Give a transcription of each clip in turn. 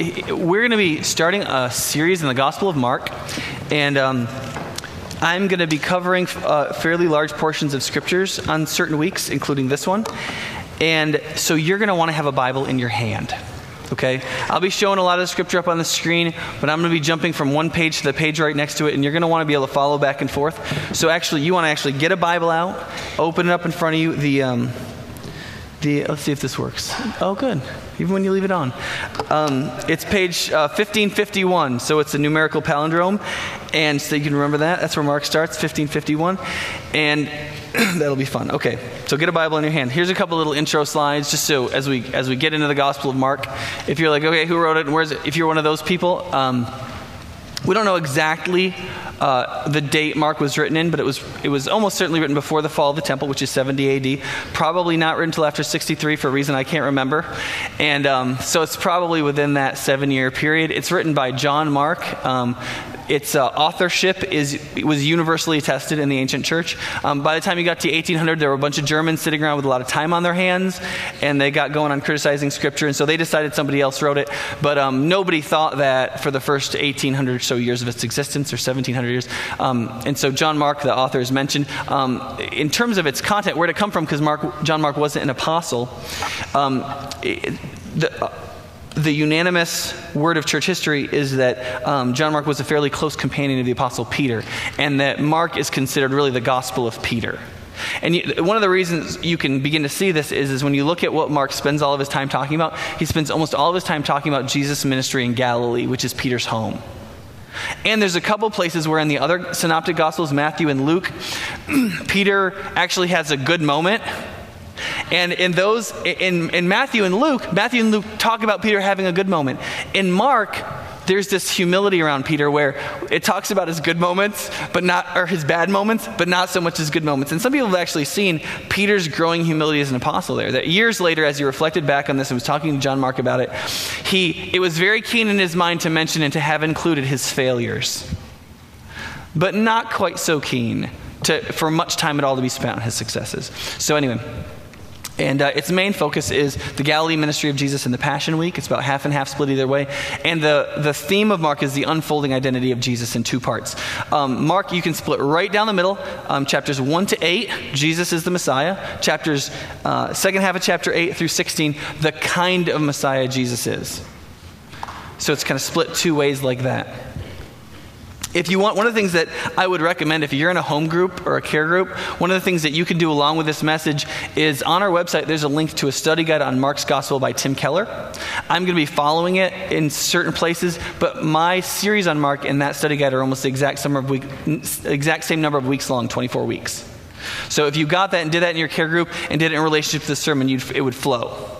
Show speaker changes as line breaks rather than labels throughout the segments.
we're going to be starting a series in the Gospel of Mark, and um, I'm going to be covering uh, fairly large portions of scriptures on certain weeks, including this one. And so you're going to want to have a Bible in your hand. Okay? I'll be showing a lot of the scripture up on the screen, but I'm going to be jumping from one page to the page right next to it, and you're going to want to be able to follow back and forth. So actually, you want to actually get a Bible out, open it up in front of you. The, um, the let's see if this works. Oh, good. Even when you leave it on. Um, it's page uh, 1551, so it's a numerical palindrome, and so you can remember that. That's where Mark starts, 1551, and that'll be fun. Okay, so get a Bible in your hand. Here's a couple little intro slides, just so as we as we get into the Gospel of Mark. If you're like, okay, who wrote it and where's it? If you're one of those people. Um, we don't know exactly uh, the date Mark was written in, but it was, it was almost certainly written before the fall of the temple, which is 70 AD. Probably not written until after 63 for a reason I can't remember. And um, so it's probably within that seven year period. It's written by John Mark. Um, its uh, authorship is, was universally attested in the ancient church. Um, by the time you got to 1800, there were a bunch of Germans sitting around with a lot of time on their hands, and they got going on criticizing scripture, and so they decided somebody else wrote it. But um, nobody thought that for the first 1800 or so years of its existence, or 1700 years. Um, and so John Mark, the author, is mentioned. Um, in terms of its content, where did it come from? Because Mark, John Mark wasn't an apostle. Um, the, the unanimous word of church history is that um, John Mark was a fairly close companion of the Apostle Peter, and that Mark is considered really the gospel of Peter. And you, one of the reasons you can begin to see this is, is when you look at what Mark spends all of his time talking about, he spends almost all of his time talking about Jesus' ministry in Galilee, which is Peter's home. And there's a couple places where in the other synoptic gospels, Matthew and Luke, Peter actually has a good moment and in those, in, in Matthew and Luke, Matthew and Luke talk about Peter having a good moment. In Mark, there's this humility around Peter where it talks about his good moments, but not, or his bad moments, but not so much his good moments. And some people have actually seen Peter's growing humility as an apostle there. That years later, as he reflected back on this and was talking to John Mark about it, he, it was very keen in his mind to mention and to have included his failures, but not quite so keen to, for much time at all to be spent on his successes. So, anyway. And uh, its main focus is the Galilee ministry of Jesus in the Passion Week. It's about half and half split either way. And the, the theme of Mark is the unfolding identity of Jesus in two parts. Um, Mark, you can split right down the middle. Um, chapters 1 to 8, Jesus is the Messiah. Chapters, uh, second half of chapter 8 through 16, the kind of Messiah Jesus is. So it's kind of split two ways like that. If you want, one of the things that I would recommend if you're in a home group or a care group, one of the things that you can do along with this message is on our website, there's a link to a study guide on Mark's Gospel by Tim Keller. I'm going to be following it in certain places, but my series on Mark and that study guide are almost the exact, summer of week, exact same number of weeks long 24 weeks. So if you got that and did that in your care group and did it in relationship to the sermon, it would flow.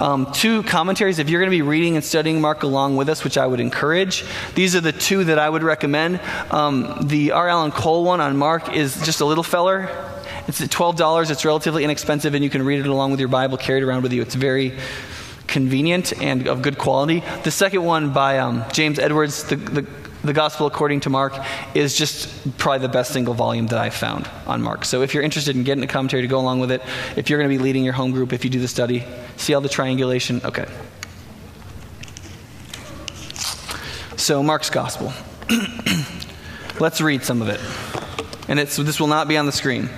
Um, two commentaries, if you're going to be reading and studying Mark along with us, which I would encourage, these are the two that I would recommend. Um, the R. Alan Cole one on Mark is just a little feller. It's at $12. It's relatively inexpensive, and you can read it along with your Bible, carry it around with you. It's very convenient and of good quality. The second one by um, James Edwards, the, the the Gospel according to Mark is just probably the best single volume that I've found on Mark. So if you're interested in getting a commentary to go along with it, if you're going to be leading your home group, if you do the study, see all the triangulation? Okay. So, Mark's Gospel. Let's read some of it. And this will not be on the screen.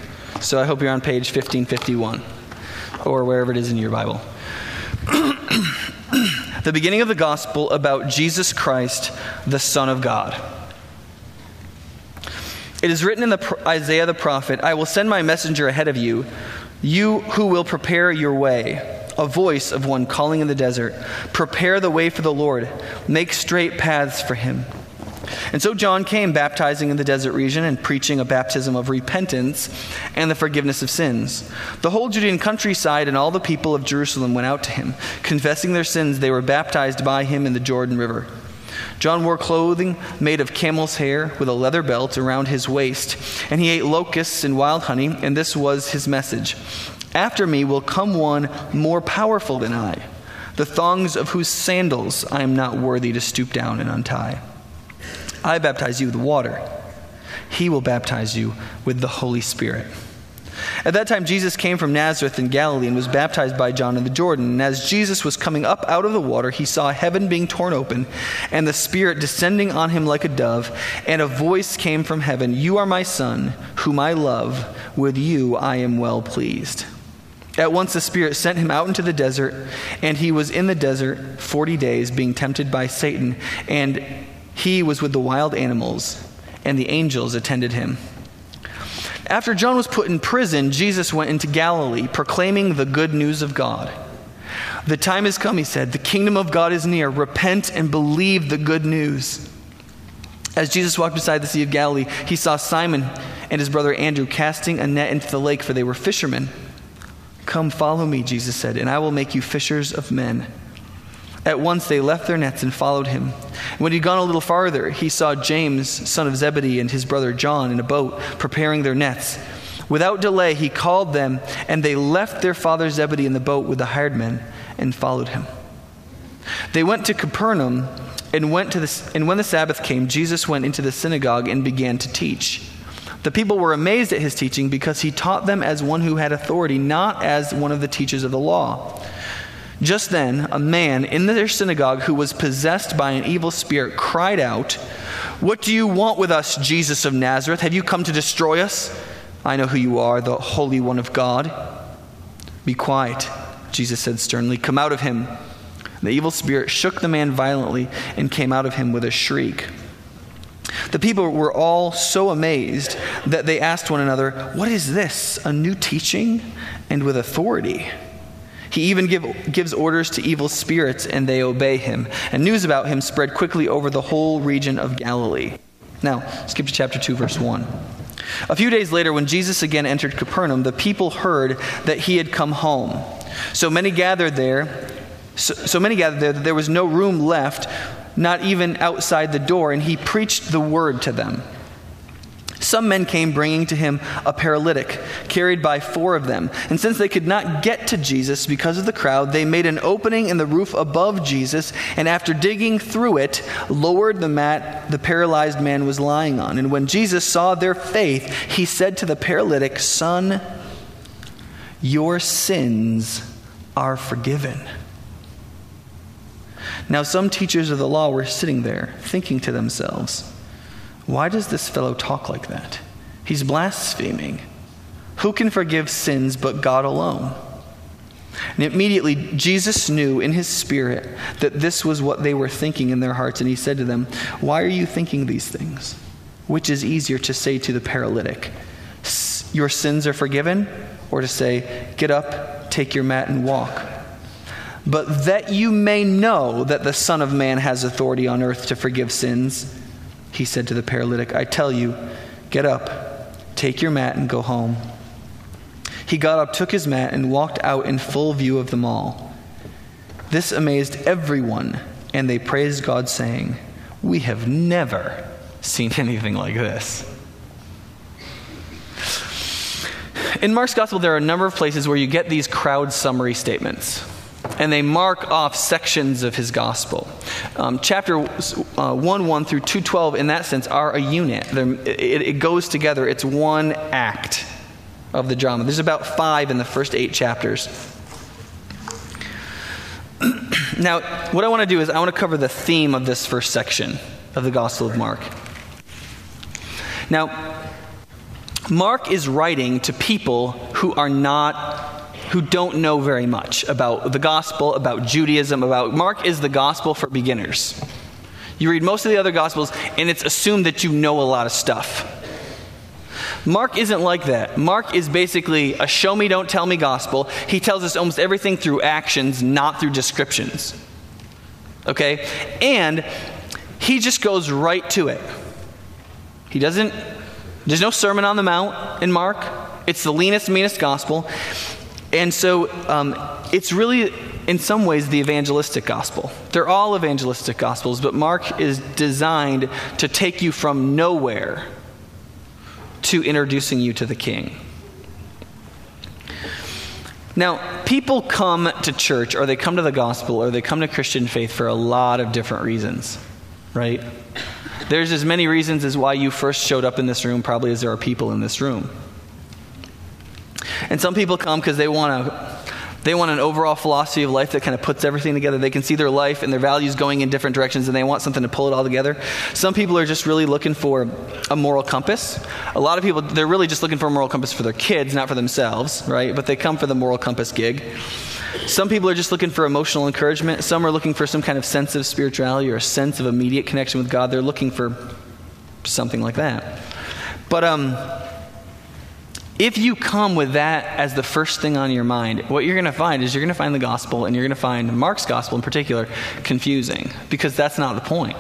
So I hope you're on page 1551 or wherever it is in your Bible the beginning of the gospel about Jesus Christ, the Son of God. It is written in the, Isaiah the prophet I will send my messenger ahead of you, you who will prepare your way, a voice of one calling in the desert. Prepare the way for the Lord, make straight paths for him. And so John came baptizing in the desert region and preaching a baptism of repentance and the forgiveness of sins. The whole Judean countryside and all the people of Jerusalem went out to him. Confessing their sins, they were baptized by him in the Jordan River. John wore clothing made of camel's hair with a leather belt around his waist, and he ate locusts and wild honey, and this was his message After me will come one more powerful than I, the thongs of whose sandals I am not worthy to stoop down and untie. I baptize you with water. He will baptize you with the Holy Spirit. At that time, Jesus came from Nazareth in Galilee and was baptized by John in the Jordan. And as Jesus was coming up out of the water, he saw heaven being torn open and the Spirit descending on him like a dove. And a voice came from heaven You are my Son, whom I love. With you I am well pleased. At once the Spirit sent him out into the desert, and he was in the desert 40 days, being tempted by Satan. And he was with the wild animals, and the angels attended him. After John was put in prison, Jesus went into Galilee, proclaiming the good news of God. The time has come, he said. The kingdom of God is near. Repent and believe the good news. As Jesus walked beside the Sea of Galilee, he saw Simon and his brother Andrew casting a net into the lake, for they were fishermen. Come, follow me, Jesus said, and I will make you fishers of men. At once they left their nets and followed him. When he'd gone a little farther, he saw James, son of Zebedee, and his brother John in a boat preparing their nets. Without delay, he called them, and they left their father Zebedee in the boat with the hired men and followed him. They went to Capernaum, and, went to the, and when the Sabbath came, Jesus went into the synagogue and began to teach. The people were amazed at his teaching because he taught them as one who had authority, not as one of the teachers of the law. Just then, a man in their synagogue who was possessed by an evil spirit cried out, What do you want with us, Jesus of Nazareth? Have you come to destroy us? I know who you are, the Holy One of God. Be quiet, Jesus said sternly. Come out of him. The evil spirit shook the man violently and came out of him with a shriek. The people were all so amazed that they asked one another, What is this? A new teaching and with authority? He even give, gives orders to evil spirits, and they obey him. And news about him spread quickly over the whole region of Galilee. Now, skip to chapter 2, verse 1. A few days later, when Jesus again entered Capernaum, the people heard that he had come home. So many gathered there, so, so many gathered there that there was no room left, not even outside the door, and he preached the word to them. Some men came bringing to him a paralytic, carried by four of them. And since they could not get to Jesus because of the crowd, they made an opening in the roof above Jesus, and after digging through it, lowered the mat the paralyzed man was lying on. And when Jesus saw their faith, he said to the paralytic, Son, your sins are forgiven. Now, some teachers of the law were sitting there, thinking to themselves, why does this fellow talk like that? He's blaspheming. Who can forgive sins but God alone? And immediately Jesus knew in his spirit that this was what they were thinking in their hearts, and he said to them, Why are you thinking these things? Which is easier to say to the paralytic, Your sins are forgiven, or to say, Get up, take your mat, and walk? But that you may know that the Son of Man has authority on earth to forgive sins, he said to the paralytic, I tell you, get up, take your mat, and go home. He got up, took his mat, and walked out in full view of them all. This amazed everyone, and they praised God, saying, We have never seen anything like this. In Mark's gospel, there are a number of places where you get these crowd summary statements and they mark off sections of his gospel. Um, chapter uh, 1 1 through 212, in that sense, are a unit. It, it goes together, it's one act of the drama. There's about five in the first eight chapters. now, what I want to do is I want to cover the theme of this first section of the Gospel of Mark. Now, Mark is writing to people who are not who don't know very much about the gospel, about Judaism, about Mark is the gospel for beginners. You read most of the other gospels, and it's assumed that you know a lot of stuff. Mark isn't like that. Mark is basically a show me, don't tell me gospel. He tells us almost everything through actions, not through descriptions. Okay? And he just goes right to it. He doesn't, there's no Sermon on the Mount in Mark. It's the leanest, meanest gospel. And so um, it's really, in some ways, the evangelistic gospel. They're all evangelistic gospels, but Mark is designed to take you from nowhere to introducing you to the king. Now, people come to church, or they come to the gospel, or they come to Christian faith for a lot of different reasons, right? There's as many reasons as why you first showed up in this room, probably as there are people in this room. And some people come because they want to they want an overall philosophy of life that kind of puts everything together. They can see their life and their values going in different directions and they want something to pull it all together. Some people are just really looking for a moral compass. A lot of people, they're really just looking for a moral compass for their kids, not for themselves, right? But they come for the moral compass gig. Some people are just looking for emotional encouragement. Some are looking for some kind of sense of spirituality or a sense of immediate connection with God. They're looking for something like that. But um, if you come with that as the first thing on your mind, what you're going to find is you're going to find the gospel, and you're going to find Mark's gospel in particular, confusing, because that's not the point.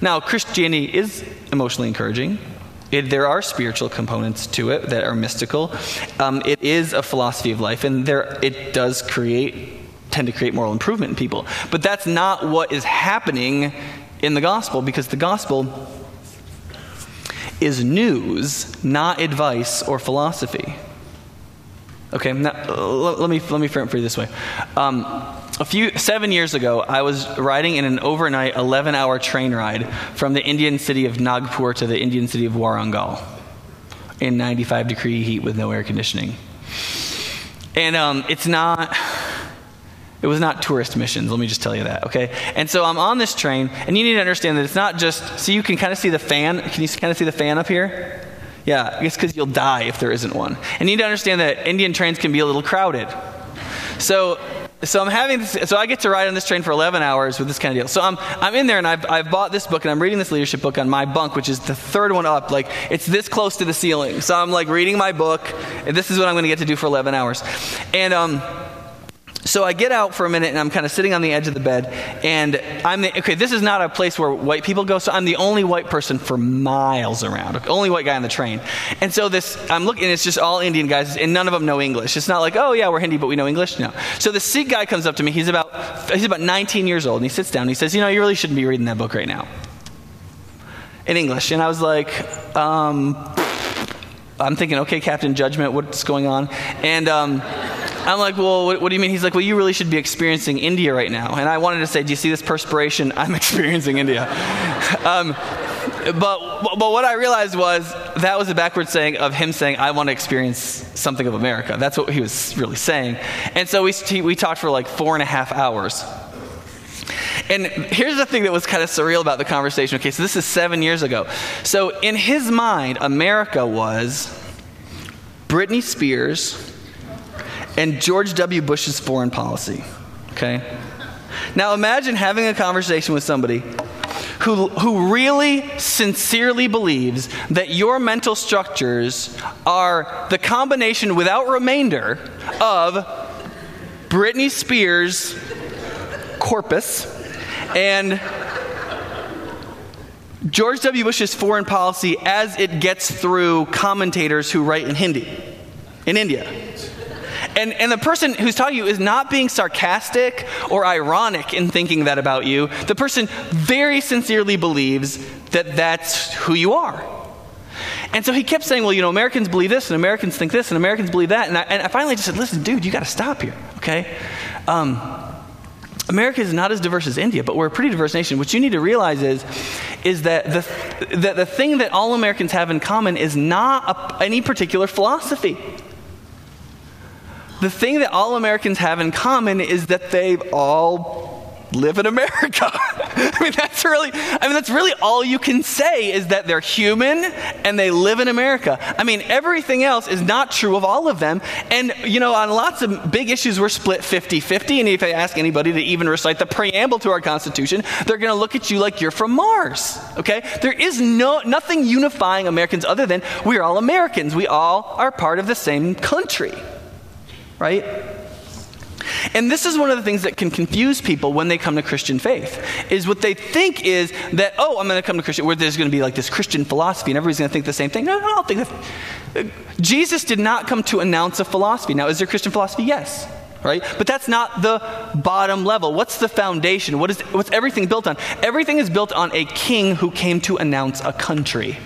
Now, Christianity is emotionally encouraging. It, there are spiritual components to it that are mystical. Um, it is a philosophy of life, and there it does create tend to create moral improvement in people. But that's not what is happening in the gospel, because the gospel is news, not advice or philosophy. Okay, now, let, me, let me frame it for you this way. Um, a few, seven years ago, I was riding in an overnight 11 hour train ride from the Indian city of Nagpur to the Indian city of Warangal in 95 degree heat with no air conditioning. And um, it's not it was not tourist missions, let me just tell you that, okay? And so I'm on this train, and you need to understand that it's not just, so you can kind of see the fan. Can you kind of see the fan up here? Yeah, it's because you'll die if there isn't one. And you need to understand that Indian trains can be a little crowded. So, so I'm having this, so I get to ride on this train for 11 hours with this kind of deal. So I'm, I'm in there and I've, I've bought this book and I'm reading this leadership book on my bunk, which is the third one up. Like, it's this close to the ceiling. So I'm like reading my book, and this is what I'm going to get to do for 11 hours. And, um, so I get out for a minute and I'm kind of sitting on the edge of the bed. And I'm the, okay, this is not a place where white people go. So I'm the only white person for miles around, only white guy on the train. And so this, I'm looking, it's just all Indian guys, and none of them know English. It's not like, oh yeah, we're Hindi, but we know English. No. So the Sikh guy comes up to me. He's about, he's about 19 years old, and he sits down and he says, you know, you really shouldn't be reading that book right now. In English. And I was like, um, I'm thinking, okay, Captain Judgment, what's going on? And, um, I'm like, well, what, what, do you mean? He's like, well, you really should be experiencing India right now. And I wanted to say, do you see this perspiration? I'm experiencing India. um, but, but what I realized was that was a backward saying of him saying, I want to experience something of America. That's what he was really saying. And so we, we talked for like four and a half hours. And here's the thing that was kind of surreal about the conversation. Okay, so this is seven years ago. So in his mind, America was Britney Spears and George W. Bush's foreign policy. Okay? Now imagine having a conversation with somebody who, who really sincerely believes that your mental structures are the combination without remainder of Britney Spears' corpus and George W. Bush's foreign policy as it gets through commentators who write in Hindi in India. And, and the person who's talking to you is not being sarcastic or ironic in thinking that about you. The person very sincerely believes that that's who you are. And so he kept saying, well, you know, Americans believe this, and Americans think this, and Americans believe that. And I, and I finally just said, listen, dude, you got to stop here, okay? Um, America is not as diverse as India, but we're a pretty diverse nation. What you need to realize is, is that the, that the thing that all Americans have in common is not a, any particular philosophy the thing that all Americans have in common is that they all live in America. I mean, that's really, I mean, that's really all you can say is that they're human and they live in America. I mean, everything else is not true of all of them. And, you know, on lots of big issues, we're split 50 50. And if I ask anybody to even recite the preamble to our Constitution, they're going to look at you like you're from Mars. Okay? There is no, nothing unifying Americans other than we are all Americans. We all are part of the same country right? And this is one of the things that can confuse people when they come to Christian faith. Is what they think is that, oh, I'm going to come to Christian, where there's going to be like this Christian philosophy and everybody's going to think the same thing. No, no, I don't think that. Uh, Jesus did not come to announce a philosophy. Now, is there Christian philosophy? Yes. Right? But that's not the bottom level. What's the foundation? What is, what's everything built on? Everything is built on a king who came to announce a country.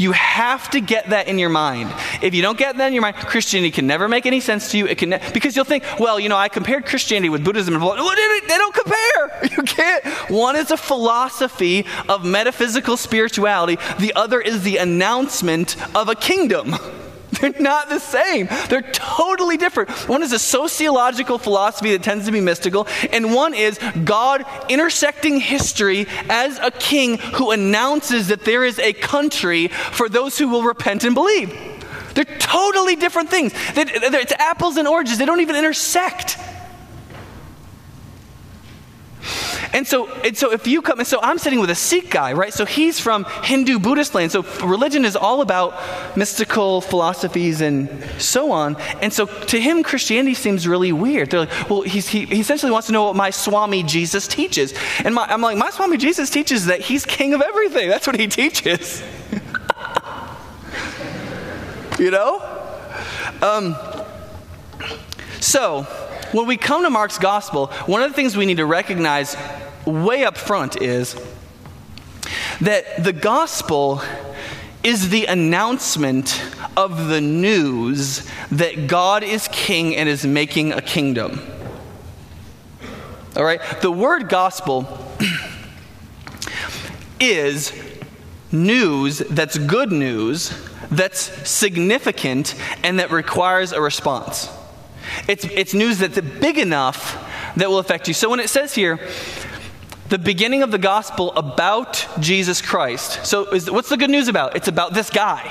You have to get that in your mind. If you don't get that in your mind, Christianity can never make any sense to you. It can ne- because you'll think, well, you know, I compared Christianity with Buddhism and they don't compare. You can't. One is a philosophy of metaphysical spirituality. The other is the announcement of a kingdom. They're not the same. They're totally different. One is a sociological philosophy that tends to be mystical, and one is God intersecting history as a king who announces that there is a country for those who will repent and believe. They're totally different things. It's apples and oranges, they don't even intersect. And so, and so if you come, and so I'm sitting with a Sikh guy, right? So he's from Hindu Buddhist land. So religion is all about mystical philosophies and so on. And so to him, Christianity seems really weird. They're like, well, he, he essentially wants to know what my Swami Jesus teaches. And my, I'm like, my Swami Jesus teaches that he's king of everything. That's what he teaches. you know? Um, so, when we come to Mark's gospel, one of the things we need to recognize way up front is that the gospel is the announcement of the news that God is king and is making a kingdom. All right? The word gospel is news that's good news, that's significant, and that requires a response. It's, it's news that's big enough that will affect you. So when it says here, the beginning of the gospel about Jesus Christ. So, is, what's the good news about? It's about this guy,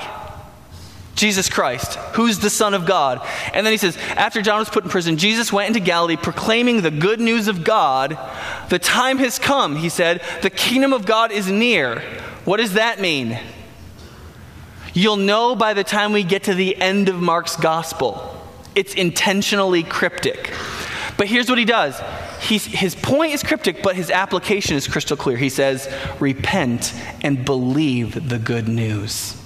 Jesus Christ, who's the Son of God. And then he says, after John was put in prison, Jesus went into Galilee proclaiming the good news of God. The time has come, he said. The kingdom of God is near. What does that mean? You'll know by the time we get to the end of Mark's gospel. It's intentionally cryptic. But here's what he does He's, his point is cryptic, but his application is crystal clear. He says, Repent and believe the good news.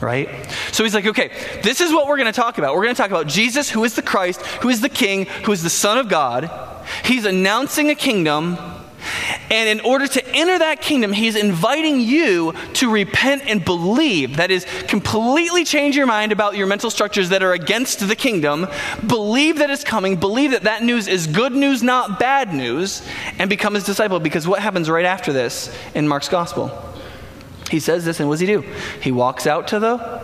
Right? So he's like, okay, this is what we're going to talk about. We're going to talk about Jesus, who is the Christ, who is the King, who is the Son of God. He's announcing a kingdom and in order to enter that kingdom, he's inviting you to repent and believe. That is, completely change your mind about your mental structures that are against the kingdom. Believe that it's coming. Believe that that news is good news, not bad news. And become his disciple. Because what happens right after this in Mark's gospel? He says this, and what does he do? He walks out to the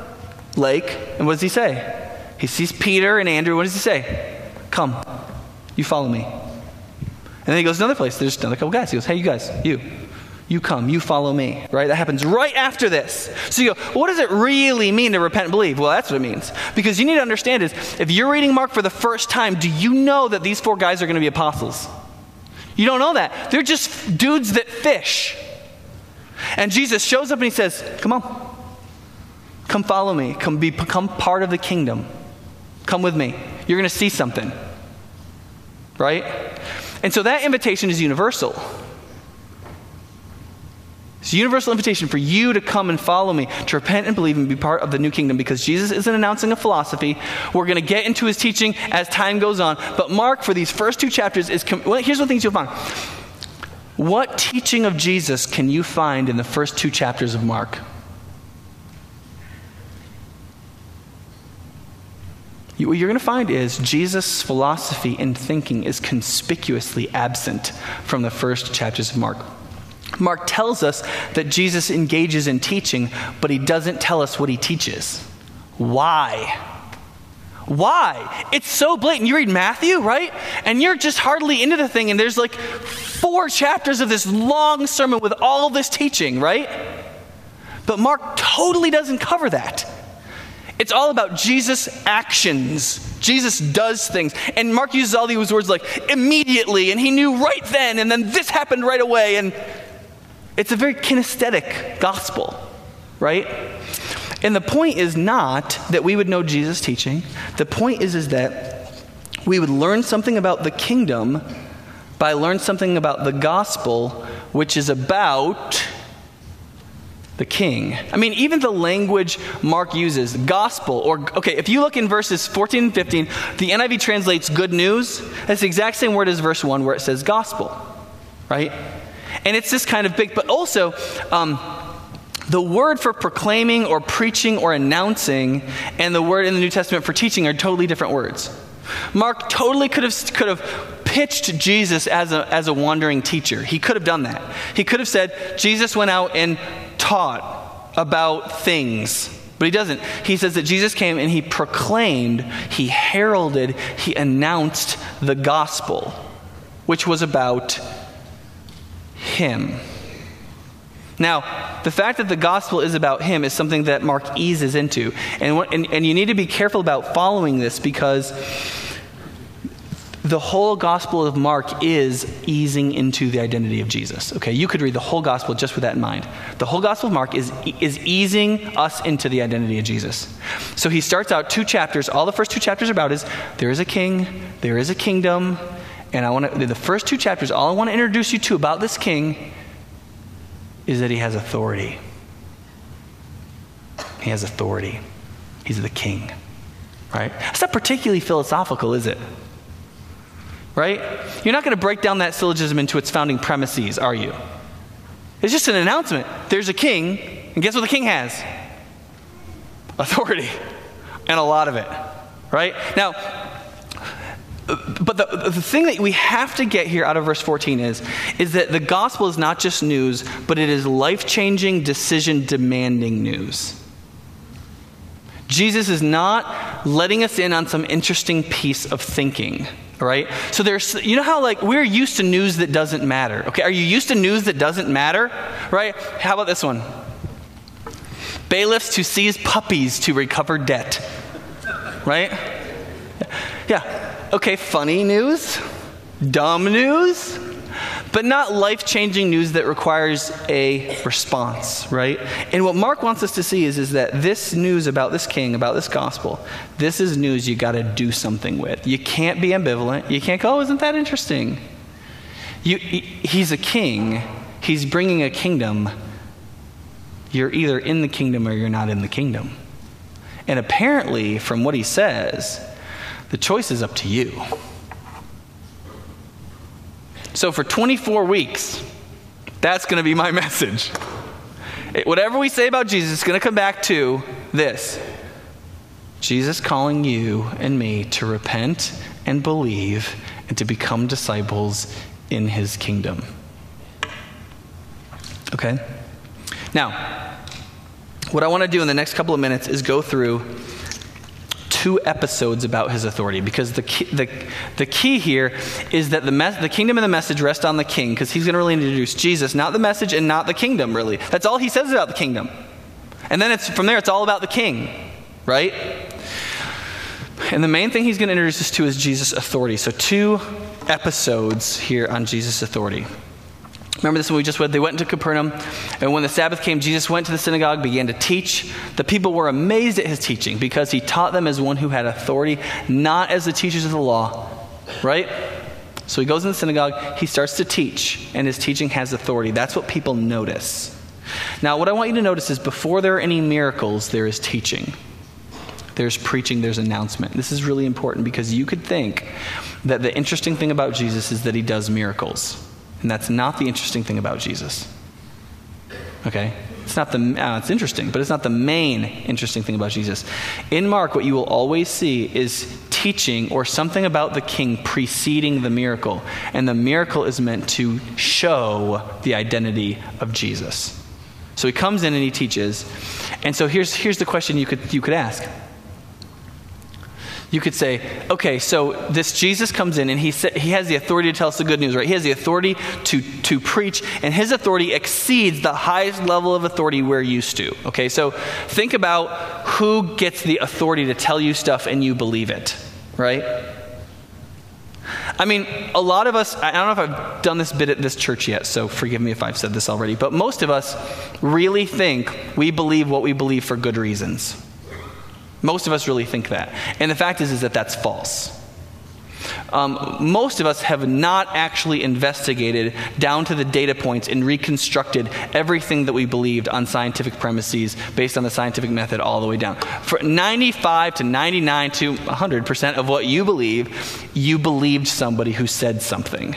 lake, and what does he say? He sees Peter and Andrew. What does he say? Come, you follow me. And then he goes to another place. There's another couple guys. He goes, Hey, you guys, you. You come, you follow me, right? That happens right after this. So you go, well, what does it really mean to repent and believe? Well, that's what it means. Because you need to understand is if you're reading Mark for the first time, do you know that these four guys are going to be apostles? You don't know that. They're just dudes that fish. And Jesus shows up and he says, Come on. Come follow me. Come be, become part of the kingdom. Come with me. You're going to see something. Right? And so that invitation is universal. It's a universal invitation for you to come and follow me, to repent and believe and be part of the new kingdom because Jesus isn't announcing a philosophy. We're going to get into his teaching as time goes on. But Mark, for these first two chapters, is com- well, here's the things you'll find. What teaching of Jesus can you find in the first two chapters of Mark? What you're going to find is Jesus' philosophy and thinking is conspicuously absent from the first chapters of Mark. Mark tells us that Jesus engages in teaching, but he doesn't tell us what he teaches. Why? Why? It's so blatant. You read Matthew, right? And you're just hardly into the thing, and there's like four chapters of this long sermon with all this teaching, right? But Mark totally doesn't cover that. It's all about Jesus' actions. Jesus does things. And Mark uses all these words like immediately, and he knew right then, and then this happened right away. And it's a very kinesthetic gospel, right? And the point is not that we would know Jesus' teaching. The point is, is that we would learn something about the kingdom by learn something about the gospel, which is about the king. I mean, even the language Mark uses, gospel, or, okay, if you look in verses 14 and 15, the NIV translates good news. That's the exact same word as verse 1 where it says gospel, right? And it's this kind of big, but also, um, the word for proclaiming or preaching or announcing and the word in the New Testament for teaching are totally different words. Mark totally could have, could have pitched Jesus as a, as a wandering teacher. He could have done that. He could have said, Jesus went out and taught about things, But he doesn't. He says that Jesus came and he proclaimed, he heralded, he announced the gospel, which was about him. Now, the fact that the gospel is about him is something that Mark eases into. And, and, and you need to be careful about following this because the whole gospel of Mark is easing into the identity of Jesus. Okay, you could read the whole gospel just with that in mind. The whole gospel of Mark is, is easing us into the identity of Jesus. So he starts out two chapters. All the first two chapters are about is there is a king, there is a kingdom, and I want to, the first two chapters, all I want to introduce you to about this king is that he has authority. He has authority. He's the king. Right? It's not particularly philosophical, is it? Right? You're not going to break down that syllogism into its founding premises, are you? It's just an announcement. There's a king, and guess what the king has? Authority, and a lot of it, right? Now, but the, the thing that we have to get here out of verse 14 is, is that the gospel is not just news, but it is life changing, decision demanding news. Jesus is not letting us in on some interesting piece of thinking right? So there's, you know how like we're used to news that doesn't matter. Okay, are you used to news that doesn't matter? Right? How about this one? Bailiffs to seize puppies to recover debt. Right? Yeah. Okay, funny news, dumb news, but not life changing news that requires a response, right? And what Mark wants us to see is, is that this news about this king, about this gospel, this is news you got to do something with. You can't be ambivalent. You can't go, oh, isn't that interesting? You, he's a king, he's bringing a kingdom. You're either in the kingdom or you're not in the kingdom. And apparently, from what he says, the choice is up to you. So for 24 weeks, that's going to be my message. It, whatever we say about Jesus, is going to come back to this Jesus calling you and me to repent and believe and to become disciples in his kingdom. Okay? Now, what I want to do in the next couple of minutes is go through two episodes about his authority because the key, the, the key here is that the, the kingdom and the message rest on the king because he's going to really introduce Jesus, not the message and not the kingdom, really. That's all he says about the kingdom. And then it's from there, it's all about the king, right? And the main thing he's going to introduce us to is Jesus' authority. So, two episodes here on Jesus' authority. Remember this one we just read? They went into Capernaum, and when the Sabbath came, Jesus went to the synagogue, began to teach. The people were amazed at his teaching because he taught them as one who had authority, not as the teachers of the law. Right? So he goes in the synagogue, he starts to teach, and his teaching has authority. That's what people notice. Now, what I want you to notice is before there are any miracles, there is teaching. There's preaching, there's announcement. This is really important because you could think that the interesting thing about Jesus is that he does miracles. And that's not the interesting thing about Jesus. Okay? It's not the, uh, it's interesting, but it's not the main interesting thing about Jesus. In Mark, what you will always see is teaching or something about the king preceding the miracle. And the miracle is meant to show the identity of Jesus. So he comes in and he teaches. And so here's, here's the question you could, you could ask you could say, okay, so this Jesus comes in and he, sa- he has the authority to tell us the good news, right? He has the authority to, to preach, and his authority exceeds the highest level of authority we're used to. Okay, so think about who gets the authority to tell you stuff and you believe it, right? I mean, a lot of us, I don't know if I've done this bit at this church yet, so forgive me if I've said this already, but most of us really think we believe what we believe for good reasons. Most of us really think that. And the fact is, is that that's false. Um, most of us have not actually investigated down to the data points and reconstructed everything that we believed on scientific premises based on the scientific method all the way down. For 95 to 99 to 100% of what you believe, you believed somebody who said something.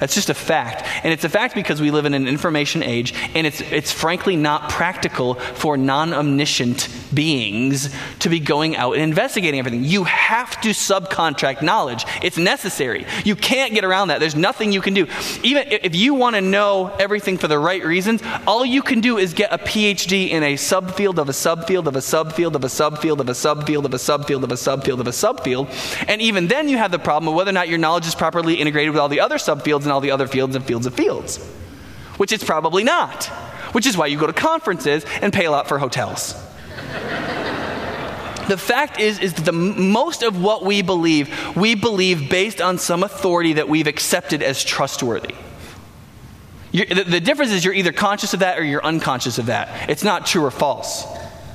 That's just a fact. And it's a fact because we live in an information age, and it's, it's frankly not practical for non omniscient beings to be going out and investigating everything. You have to subcontract knowledge. It's necessary. You can't get around that. There's nothing you can do. Even if you want to know everything for the right reasons, all you can do is get a PhD in a subfield of a subfield of a subfield of a subfield of a subfield of a subfield of a subfield of a subfield. And even then, you have the problem of whether or not your knowledge is properly integrated with all the other subfields and all the other fields and fields of fields, which it's probably not, which is why you go to conferences and pay a lot for hotels. The fact is is that the most of what we believe we believe based on some authority that we've accepted as trustworthy the, the, difference is you're either conscious of that or you're unconscious of that it's not true or false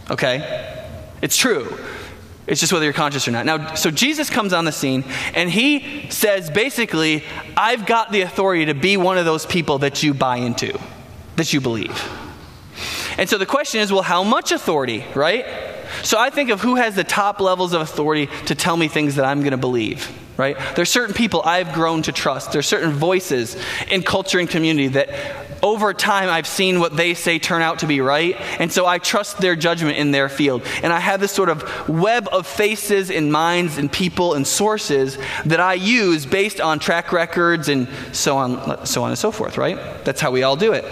okay it's true it's just whether you're conscious or not. Now, so Jesus comes on the scene and he says basically, I've got the authority to be one of those people that you buy into, that you believe. And so the question is, well, how much authority, right? So I think of who has the top levels of authority to tell me things that I'm going to believe, right? There's certain people I've grown to trust. There's certain voices in culture and community that over time I've seen what they say turn out to be right, and so I trust their judgment in their field. And I have this sort of web of faces and minds and people and sources that I use based on track records and so on, so on and so forth, right? That's how we all do it.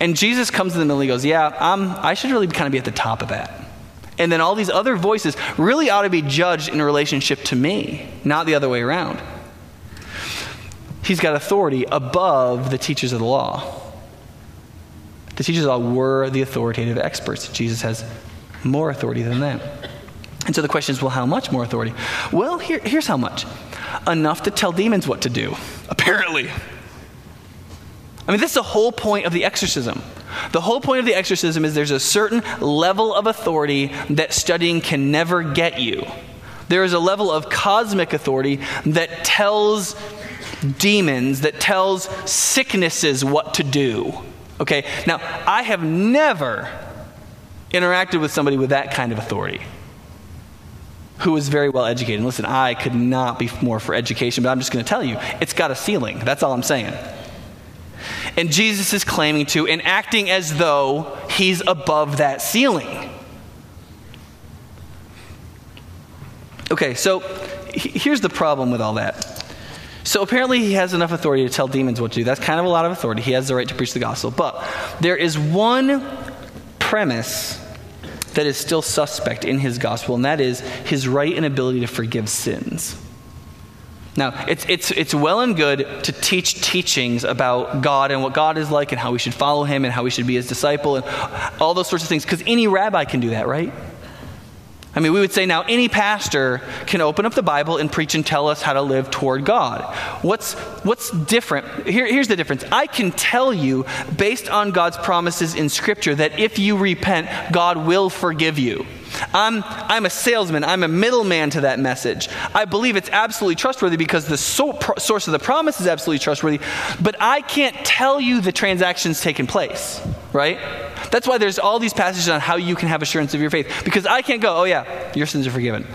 And Jesus comes in the middle and he goes, Yeah, I'm, I should really kind of be at the top of that. And then all these other voices really ought to be judged in relationship to me, not the other way around. He's got authority above the teachers of the law. The teachers law were the authoritative experts. Jesus has more authority than them. And so the question is well, how much more authority? Well, here, here's how much enough to tell demons what to do, apparently. I mean, this is the whole point of the exorcism. The whole point of the exorcism is there's a certain level of authority that studying can never get you. There is a level of cosmic authority that tells demons, that tells sicknesses what to do. Okay, now I have never interacted with somebody with that kind of authority who was very well educated. listen, I could not be more for education, but I'm just going to tell you, it's got a ceiling. That's all I'm saying. And Jesus is claiming to and acting as though he's above that ceiling. Okay, so here's the problem with all that. So apparently he has enough authority to tell demons what to do. That's kind of a lot of authority. He has the right to preach the gospel. But there is one premise that is still suspect in his gospel, and that is his right and ability to forgive sins. Now, it's, it's, it's well and good to teach teachings about God and what God is like and how we should follow him and how we should be his disciple and all those sorts of things, because any rabbi can do that, right? I mean, we would say now any pastor can open up the Bible and preach and tell us how to live toward God. What's, what's different? Here, here's the difference. I can tell you, based on God's promises in Scripture, that if you repent, God will forgive you. I'm, I'm a salesman. I'm a middleman to that message. I believe it's absolutely trustworthy because the so, pro, source of the promise is absolutely trustworthy, but I can't tell you the transactions taking place, right? That's why there's all these passages on how you can have assurance of your faith. Because I can't go, oh, yeah, your sins are forgiven.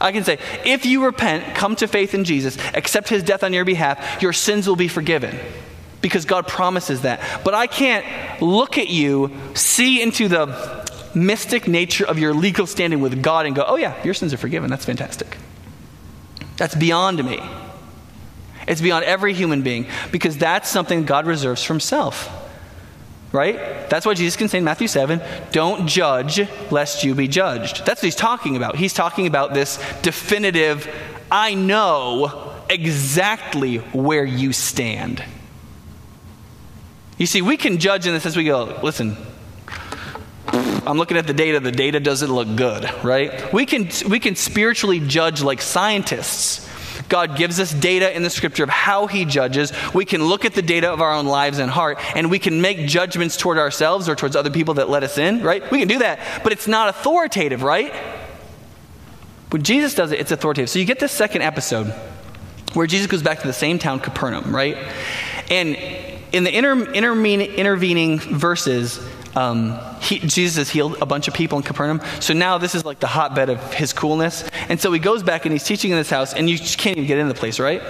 I can say, if you repent, come to faith in Jesus, accept his death on your behalf, your sins will be forgiven. Because God promises that. But I can't look at you, see into the mystic nature of your legal standing with God, and go, oh, yeah, your sins are forgiven. That's fantastic. That's beyond me. It's beyond every human being because that's something God reserves for himself. Right? That's why Jesus can say in Matthew 7 don't judge lest you be judged. That's what he's talking about. He's talking about this definitive, I know exactly where you stand. You see, we can judge in this as we go, listen, I'm looking at the data, the data doesn't look good, right? We can, we can spiritually judge like scientists God gives us data in the scripture of how he judges. We can look at the data of our own lives and heart, and we can make judgments toward ourselves or towards other people that let us in, right? We can do that, but it's not authoritative, right? When Jesus does it, it's authoritative. So you get this second episode where Jesus goes back to the same town, Capernaum, right? And in the inter, intervening verses, um, he, Jesus has healed a bunch of people in Capernaum. So now this is like the hotbed of his coolness. And so he goes back and he's teaching in this house, and you can't even get in the place, right?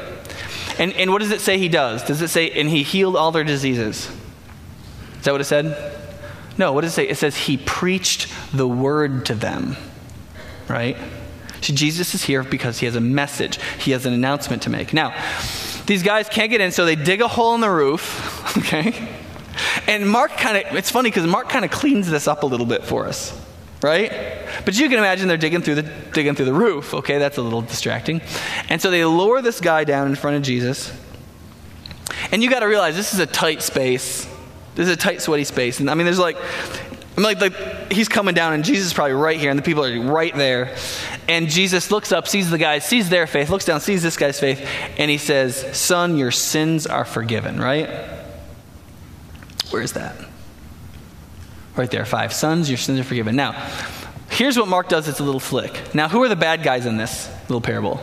And, and what does it say he does? Does it say, and he healed all their diseases? Is that what it said? No, what does it say? It says he preached the word to them, right? So Jesus is here because he has a message, he has an announcement to make. Now, these guys can't get in, so they dig a hole in the roof, okay? And Mark kind of, it's funny because Mark kind of cleans this up a little bit for us, right? But you can imagine they're digging through the digging through the roof. Okay, that's a little distracting. And so they lower this guy down in front of Jesus. And you got to realize this is a tight space. This is a tight, sweaty space. And I mean, there's like, I mean, like, like he's coming down, and Jesus is probably right here, and the people are right there. And Jesus looks up, sees the guy, sees their faith, looks down, sees this guy's faith, and he says, "Son, your sins are forgiven." Right? Where is that? Right there, five. Sons, your sins are forgiven. Now, here's what Mark does. It's a little flick. Now, who are the bad guys in this little parable?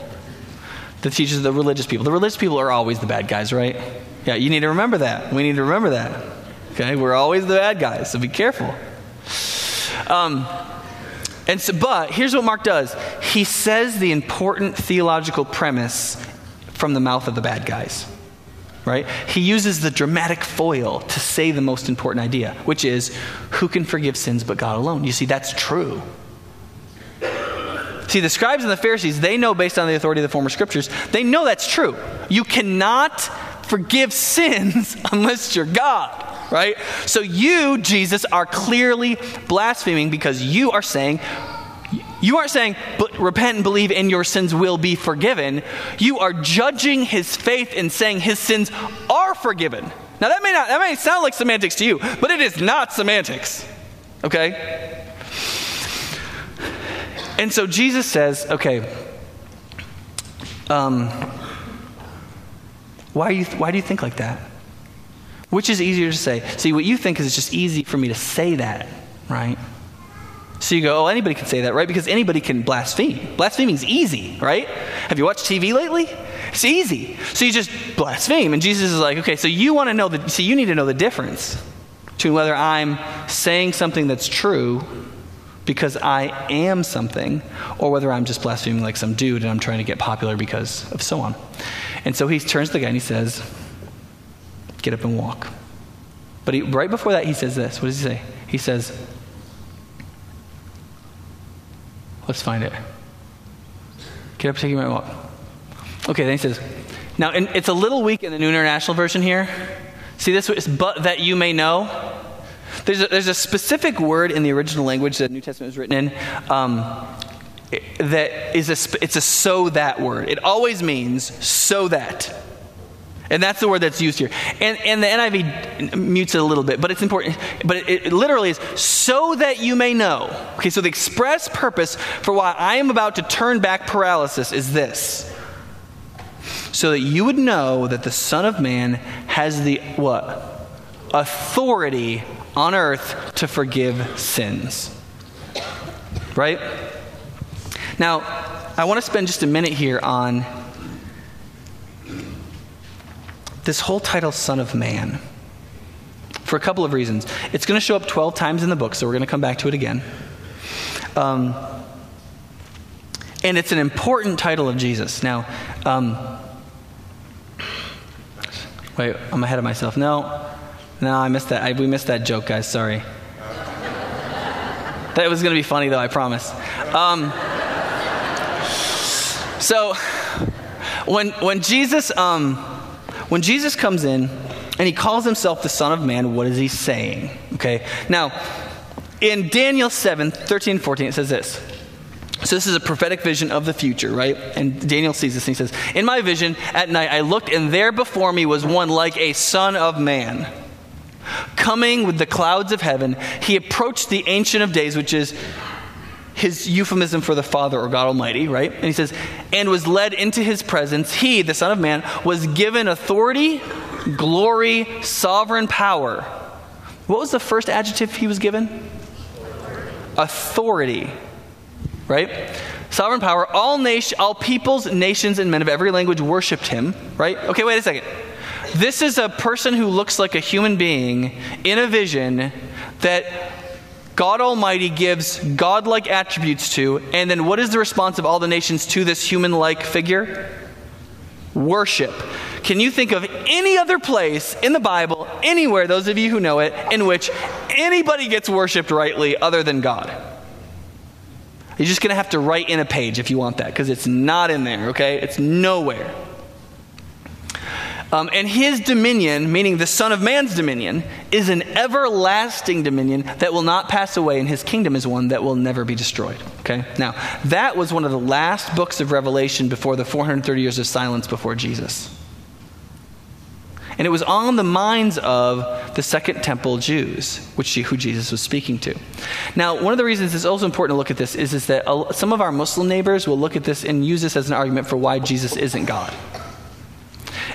The teachers, the religious people. The religious people are always the bad guys, right? Yeah, you need to remember that. We need to remember that. Okay, we're always the bad guys, so be careful. Um, and so, but here's what Mark does. He says the important theological premise from the mouth of the bad guys. Right? He uses the dramatic foil to say the most important idea, which is who can forgive sins but God alone? You see, that's true. See, the scribes and the Pharisees, they know based on the authority of the former scriptures, they know that's true. You cannot forgive sins unless you're God right? So you, Jesus, are clearly blaspheming because you are saying, you aren't saying, but repent and believe and your sins will be forgiven. You are judging his faith and saying his sins are forgiven. Now that may not that may sound like semantics to you, but it is not semantics. Okay? And so Jesus says, okay, um, why, you, why do you think like that? Which is easier to say? See, what you think is it's just easy for me to say that, right? So you go, oh, anybody can say that, right? Because anybody can blaspheme. Blaspheming is easy, right? Have you watched TV lately? It's easy. So you just blaspheme. And Jesus is like, okay, so you want to know the, so you need to know the difference between whether I'm saying something that's true because I am something, or whether I'm just blaspheming like some dude and I'm trying to get popular because of so on. And so he turns to the guy and he says, Get up and walk. But he, right before that, he says this. What does he say? He says, Let's find it. Get up, take your walk. Okay, then he says, Now, it's a little weak in the New International Version here. See this? But that you may know. There's a, there's a specific word in the original language that the New Testament was written in um, that is a, it's a so that word. It always means so that. And that's the word that's used here. And, and the NIV mutes it a little bit, but it's important. But it, it, literally is so that you may know. Okay, so the express purpose for why I am about to turn back paralysis is this. So that you would know that the Son of Man has the what? Authority on earth to forgive sins. Right? Now, I want to spend just a minute here on this whole title, Son of Man, for a couple of reasons. It's going to show up 12 times in the book, so we're going to come back to it again. Um, and it's an important title of Jesus. Now, um, wait, I'm ahead of myself. No, no, I missed that. I, we missed that joke, guys. Sorry. that was going to be funny, though, I promise. Um, so, when, when Jesus. Um, when Jesus comes in and he calls himself the Son of Man, what is he saying? Okay. Now, in Daniel 7 13 14, it says this. So, this is a prophetic vision of the future, right? And Daniel sees this and he says, In my vision at night, I looked, and there before me was one like a son of man. Coming with the clouds of heaven, he approached the Ancient of Days, which is his euphemism for the Father or God Almighty, right? And he says, and was led into his presence. He, the Son of Man, was given authority, glory, sovereign power. What was the first adjective he was given? Authority, right? Sovereign power. All nation, all peoples, nations, and men of every language worshipped him, right? Okay, wait a second. This is a person who looks like a human being in a vision that God Almighty gives godlike attributes to, and then what is the response of all the nations to this human like figure? Worship. Can you think of any other place in the Bible, anywhere, those of you who know it, in which anybody gets worshiped rightly other than God. You're just going to have to write in a page if you want that, because it's not in there, okay? It's nowhere. Um, and his dominion, meaning the Son of Man's dominion, is an everlasting dominion that will not pass away, and his kingdom is one that will never be destroyed. Okay? Now, that was one of the last books of Revelation before the 430 years of silence before Jesus. And it was on the minds of the Second Temple Jews, which who Jesus was speaking to. Now, one of the reasons it's also important to look at this is, is that some of our Muslim neighbors will look at this and use this as an argument for why Jesus isn't God.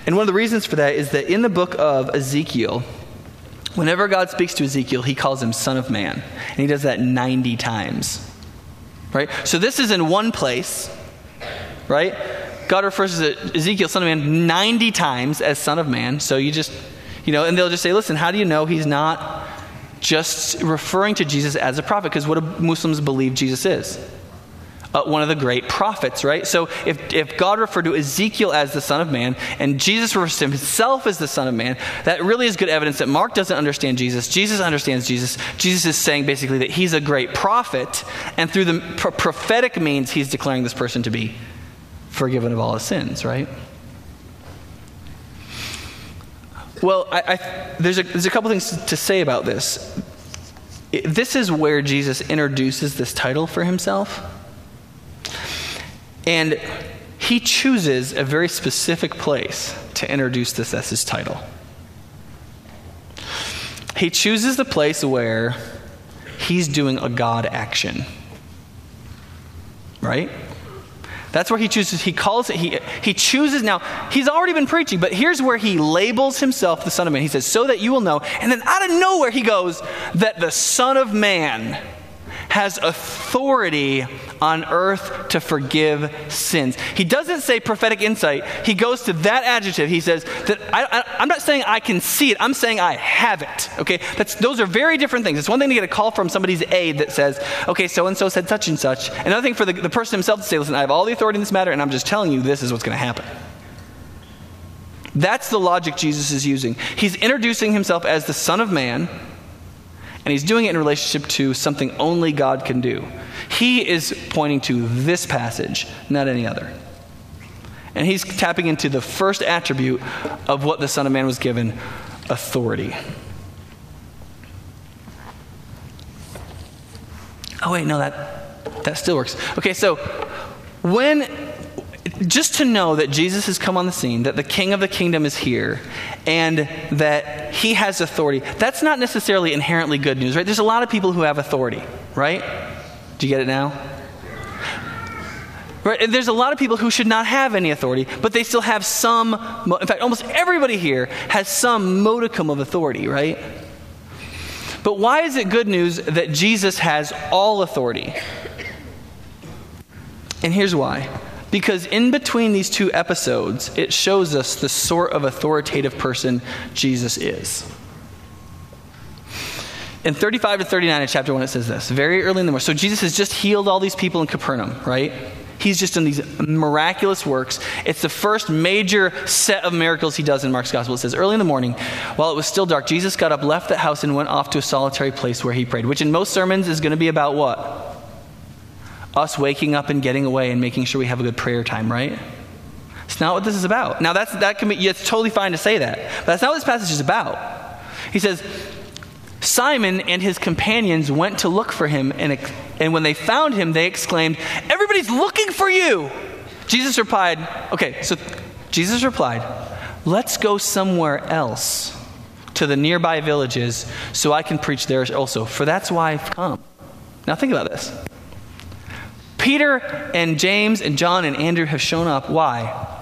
And one of the reasons for that is that in the book of Ezekiel, whenever God speaks to Ezekiel, he calls him Son of Man. And he does that 90 times. Right? So this is in one place, right? God refers to Ezekiel, Son of Man, 90 times as Son of Man. So you just, you know, and they'll just say, listen, how do you know he's not just referring to Jesus as a prophet? Because what do Muslims believe Jesus is? Uh, one of the great prophets, right? So if, if God referred to Ezekiel as the Son of Man and Jesus refers to himself as the Son of Man, that really is good evidence that Mark doesn't understand Jesus. Jesus understands Jesus. Jesus is saying basically that he's a great prophet, and through the pro- prophetic means, he's declaring this person to be forgiven of all his sins, right? Well, I, I, there's, a, there's a couple things to say about this. This is where Jesus introduces this title for himself. And he chooses a very specific place to introduce this as his title. He chooses the place where he's doing a God action. Right? That's where he chooses. He calls it, he, he chooses. Now, he's already been preaching, but here's where he labels himself the Son of Man. He says, So that you will know. And then out of nowhere, he goes, That the Son of Man has authority on earth to forgive sins. He doesn't say prophetic insight. He goes to that adjective. He says that I, am not saying I can see it. I'm saying I have it. Okay, that's those are very different things. It's one thing to get a call from somebody's aide that says, "Okay, so and so said such and such." Another thing for the, the person himself to say, "Listen, I have all the authority in this matter, and I'm just telling you this is what's going to happen." That's the logic Jesus is using. He's introducing himself as the Son of Man and he's doing it in relationship to something only God can do. He is pointing to this passage, not any other. And he's tapping into the first attribute of what the Son of Man was given authority. Oh, wait, no, that, that still works. Okay, so when just to know that Jesus has come on the scene, that the King of the kingdom is here, and that he has authority, that's not necessarily inherently good news, right? There's a lot of people who have authority, right? Do you get it now? Right? There's a lot of people who should not have any authority, but they still have some, in fact, almost everybody here has some modicum of authority, right? But why is it good news that Jesus has all authority? And here's why. Because in between these two episodes, it shows us the sort of authoritative person Jesus is. In 35 to 39 in chapter 1, it says this very early in the morning. So Jesus has just healed all these people in Capernaum, right? He's just done these miraculous works. It's the first major set of miracles he does in Mark's gospel. It says, Early in the morning, while it was still dark, Jesus got up, left the house, and went off to a solitary place where he prayed, which in most sermons is going to be about what? Us waking up and getting away and making sure we have a good prayer time, right? It's not what this is about. Now, that's, that can be, it's totally fine to say that, but that's not what this passage is about. He says, Simon and his companions went to look for him, and, and when they found him, they exclaimed, Everybody's looking for you! Jesus replied, Okay, so Jesus replied, Let's go somewhere else to the nearby villages so I can preach there also, for that's why I've come. Now, think about this. Peter and James and John and Andrew have shown up. Why?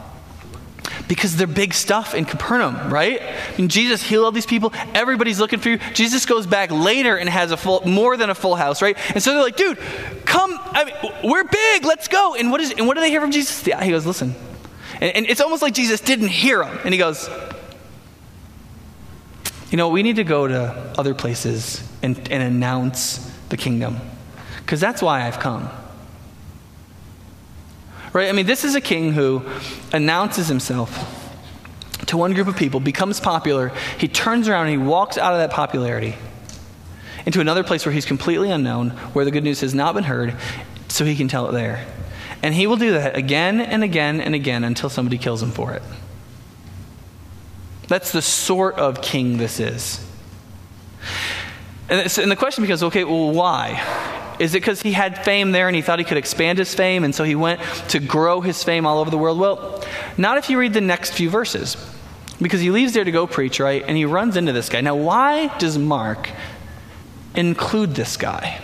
Because they're big stuff in Capernaum, right? Mean, Jesus healed all these people. Everybody's looking for you. Jesus goes back later and has a full, more than a full house, right? And so they're like, dude, come. I mean, we're big. Let's go. And what is? And what do they hear from Jesus? Yeah, He goes, listen. And, and it's almost like Jesus didn't hear them. And he goes, you know, we need to go to other places and, and announce the kingdom because that's why I've come. Right? I mean, this is a king who announces himself to one group of people, becomes popular, he turns around and he walks out of that popularity into another place where he's completely unknown, where the good news has not been heard, so he can tell it there. And he will do that again and again and again until somebody kills him for it. That's the sort of king this is. And, the question becomes okay, well, why? Is it because he had fame there and he thought he could expand his fame and so he went to grow his fame all over the world? Well, not if you read the next few verses. Because he leaves there to go preach, right? And he runs into this guy. Now, why does Mark include this guy?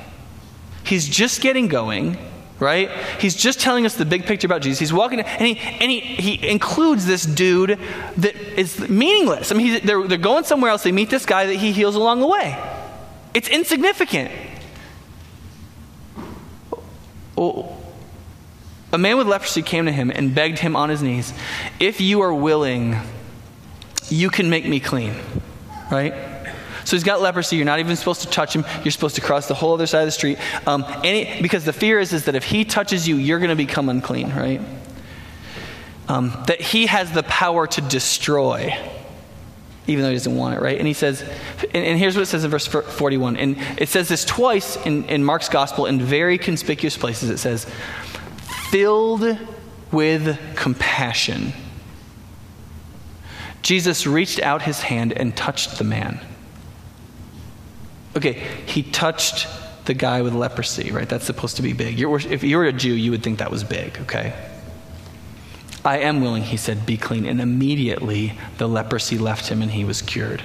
He's just getting going, right? He's just telling us the big picture about Jesus. He's walking, and he, and he, he includes this dude that is meaningless. I mean, they're, they're going somewhere else. They meet this guy that he heals along the way. It's insignificant. Oh, a man with leprosy came to him and begged him on his knees, If you are willing, you can make me clean. Right? So he's got leprosy. You're not even supposed to touch him. You're supposed to cross the whole other side of the street. Um, any, because the fear is, is that if he touches you, you're going to become unclean, right? Um, that he has the power to destroy, even though he doesn't want it, right? And he says, and, and here's what it says in verse 41. And it says this twice in, in Mark's gospel in very conspicuous places. It says, filled with compassion. Jesus reached out his hand and touched the man. Okay, he touched the guy with leprosy, right? That's supposed to be big. You're, if you were a Jew, you would think that was big, okay? I am willing, he said, be clean. And immediately the leprosy left him and he was cured.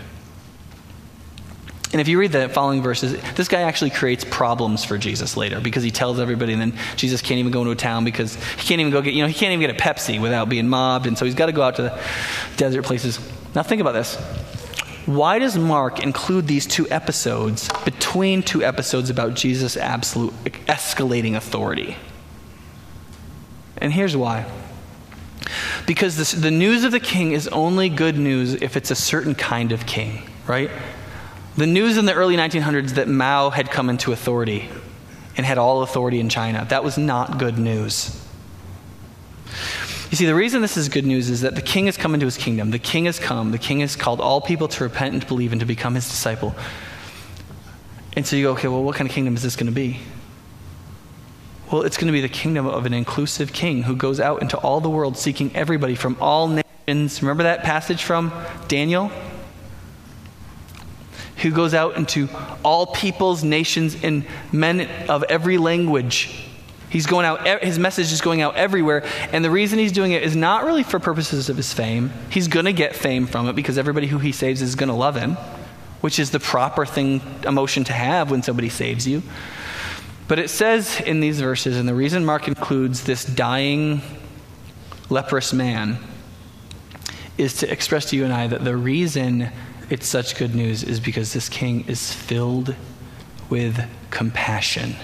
And if you read the following verses, this guy actually creates problems for Jesus later because he tells everybody, and then Jesus can't even go into a town because he can't even go get, you know, he can't even get a Pepsi without being mobbed, and so he's got to go out to the desert places. Now think about this. Why does Mark include these two episodes between two episodes about Jesus' absolute escalating authority? And here's why. Because this, the news of the king is only good news if it's a certain kind of king, right? The news in the early 1900s that Mao had come into authority and had all authority in China, that was not good news. You see, the reason this is good news is that the king has come into his kingdom. The king has come. The king has called all people to repent and to believe and to become his disciple. And so you go, okay, well, what kind of kingdom is this going to be? Well, it's going to be the kingdom of an inclusive king who goes out into all the world seeking everybody from all nations. Remember that passage from Daniel? Who goes out into all peoples, nations, and men of every language He's going out, his message is going out everywhere. And the reason he's doing it is not really for purposes of his fame. He's going to get fame from it because everybody who he saves is going to love him, which is the proper thing, emotion to have when somebody saves you. But it says in these verses, and the reason Mark includes this dying, leprous man is to express to you and I that the reason it's such good news is because this king is filled with compassion.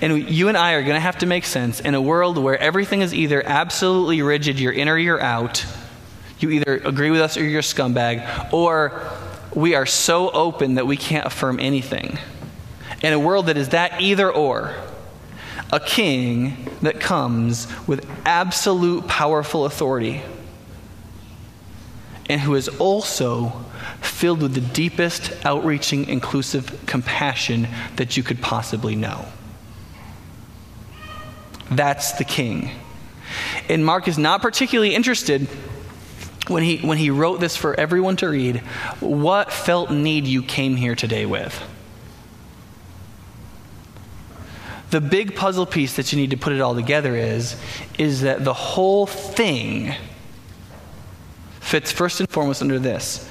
And you and I are going to have to make sense in a world where everything is either absolutely rigid, you're in or you're out. You either agree with us or you're a scumbag, or we are so open that we can't affirm anything. In a world that is that either or, a king that comes with absolute powerful authority and who is also filled with the deepest, outreaching, inclusive compassion that you could possibly know. That's the king. And Mark is not particularly interested when he, when he wrote this for everyone to read what felt need you came here today with. The big puzzle piece that you need to put it all together is, is that the whole thing fits first and foremost under this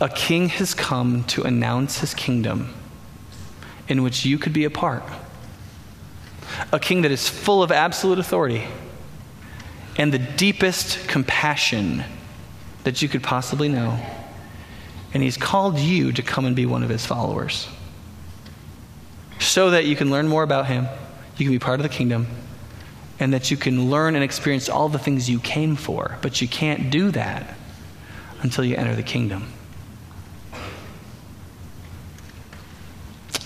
a king has come to announce his kingdom in which you could be a part a king that is full of absolute authority and the deepest compassion that you could possibly know. And he's called you to come and be one of his followers so that you can learn more about him, you can be part of the kingdom, and that you can learn and experience all the things you came for. But you can't do that until you enter the kingdom.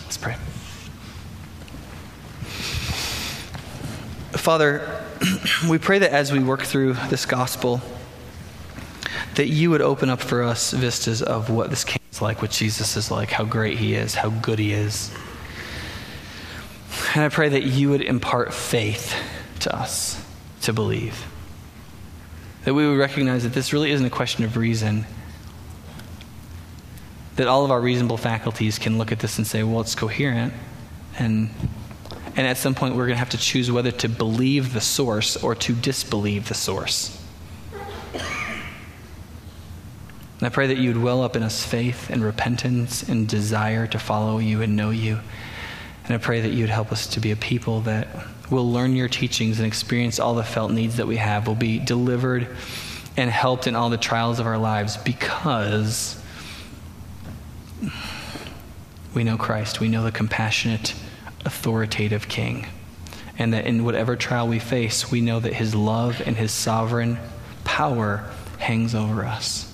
Let's pray. Father, we pray that as we work through this gospel, that you would open up for us vistas of what this king is like, what Jesus is like, how great he is, how good he is. And I pray that you would impart faith to us to believe. That we would recognize that this really isn't a question of reason. That all of our reasonable faculties can look at this and say, well, it's coherent. And, and at some point, we're going to have to choose whether to believe the source or to disbelieve the source. And I pray that you would well up in us faith and repentance and desire to follow you and know you. And I pray that you would help us to be a people that will learn your teachings and experience all the felt needs that we have, will be delivered and helped in all the trials of our lives because we know Christ. We know the compassionate, authoritative King. And that in whatever trial we face, we know that his love and his sovereign power hangs over us.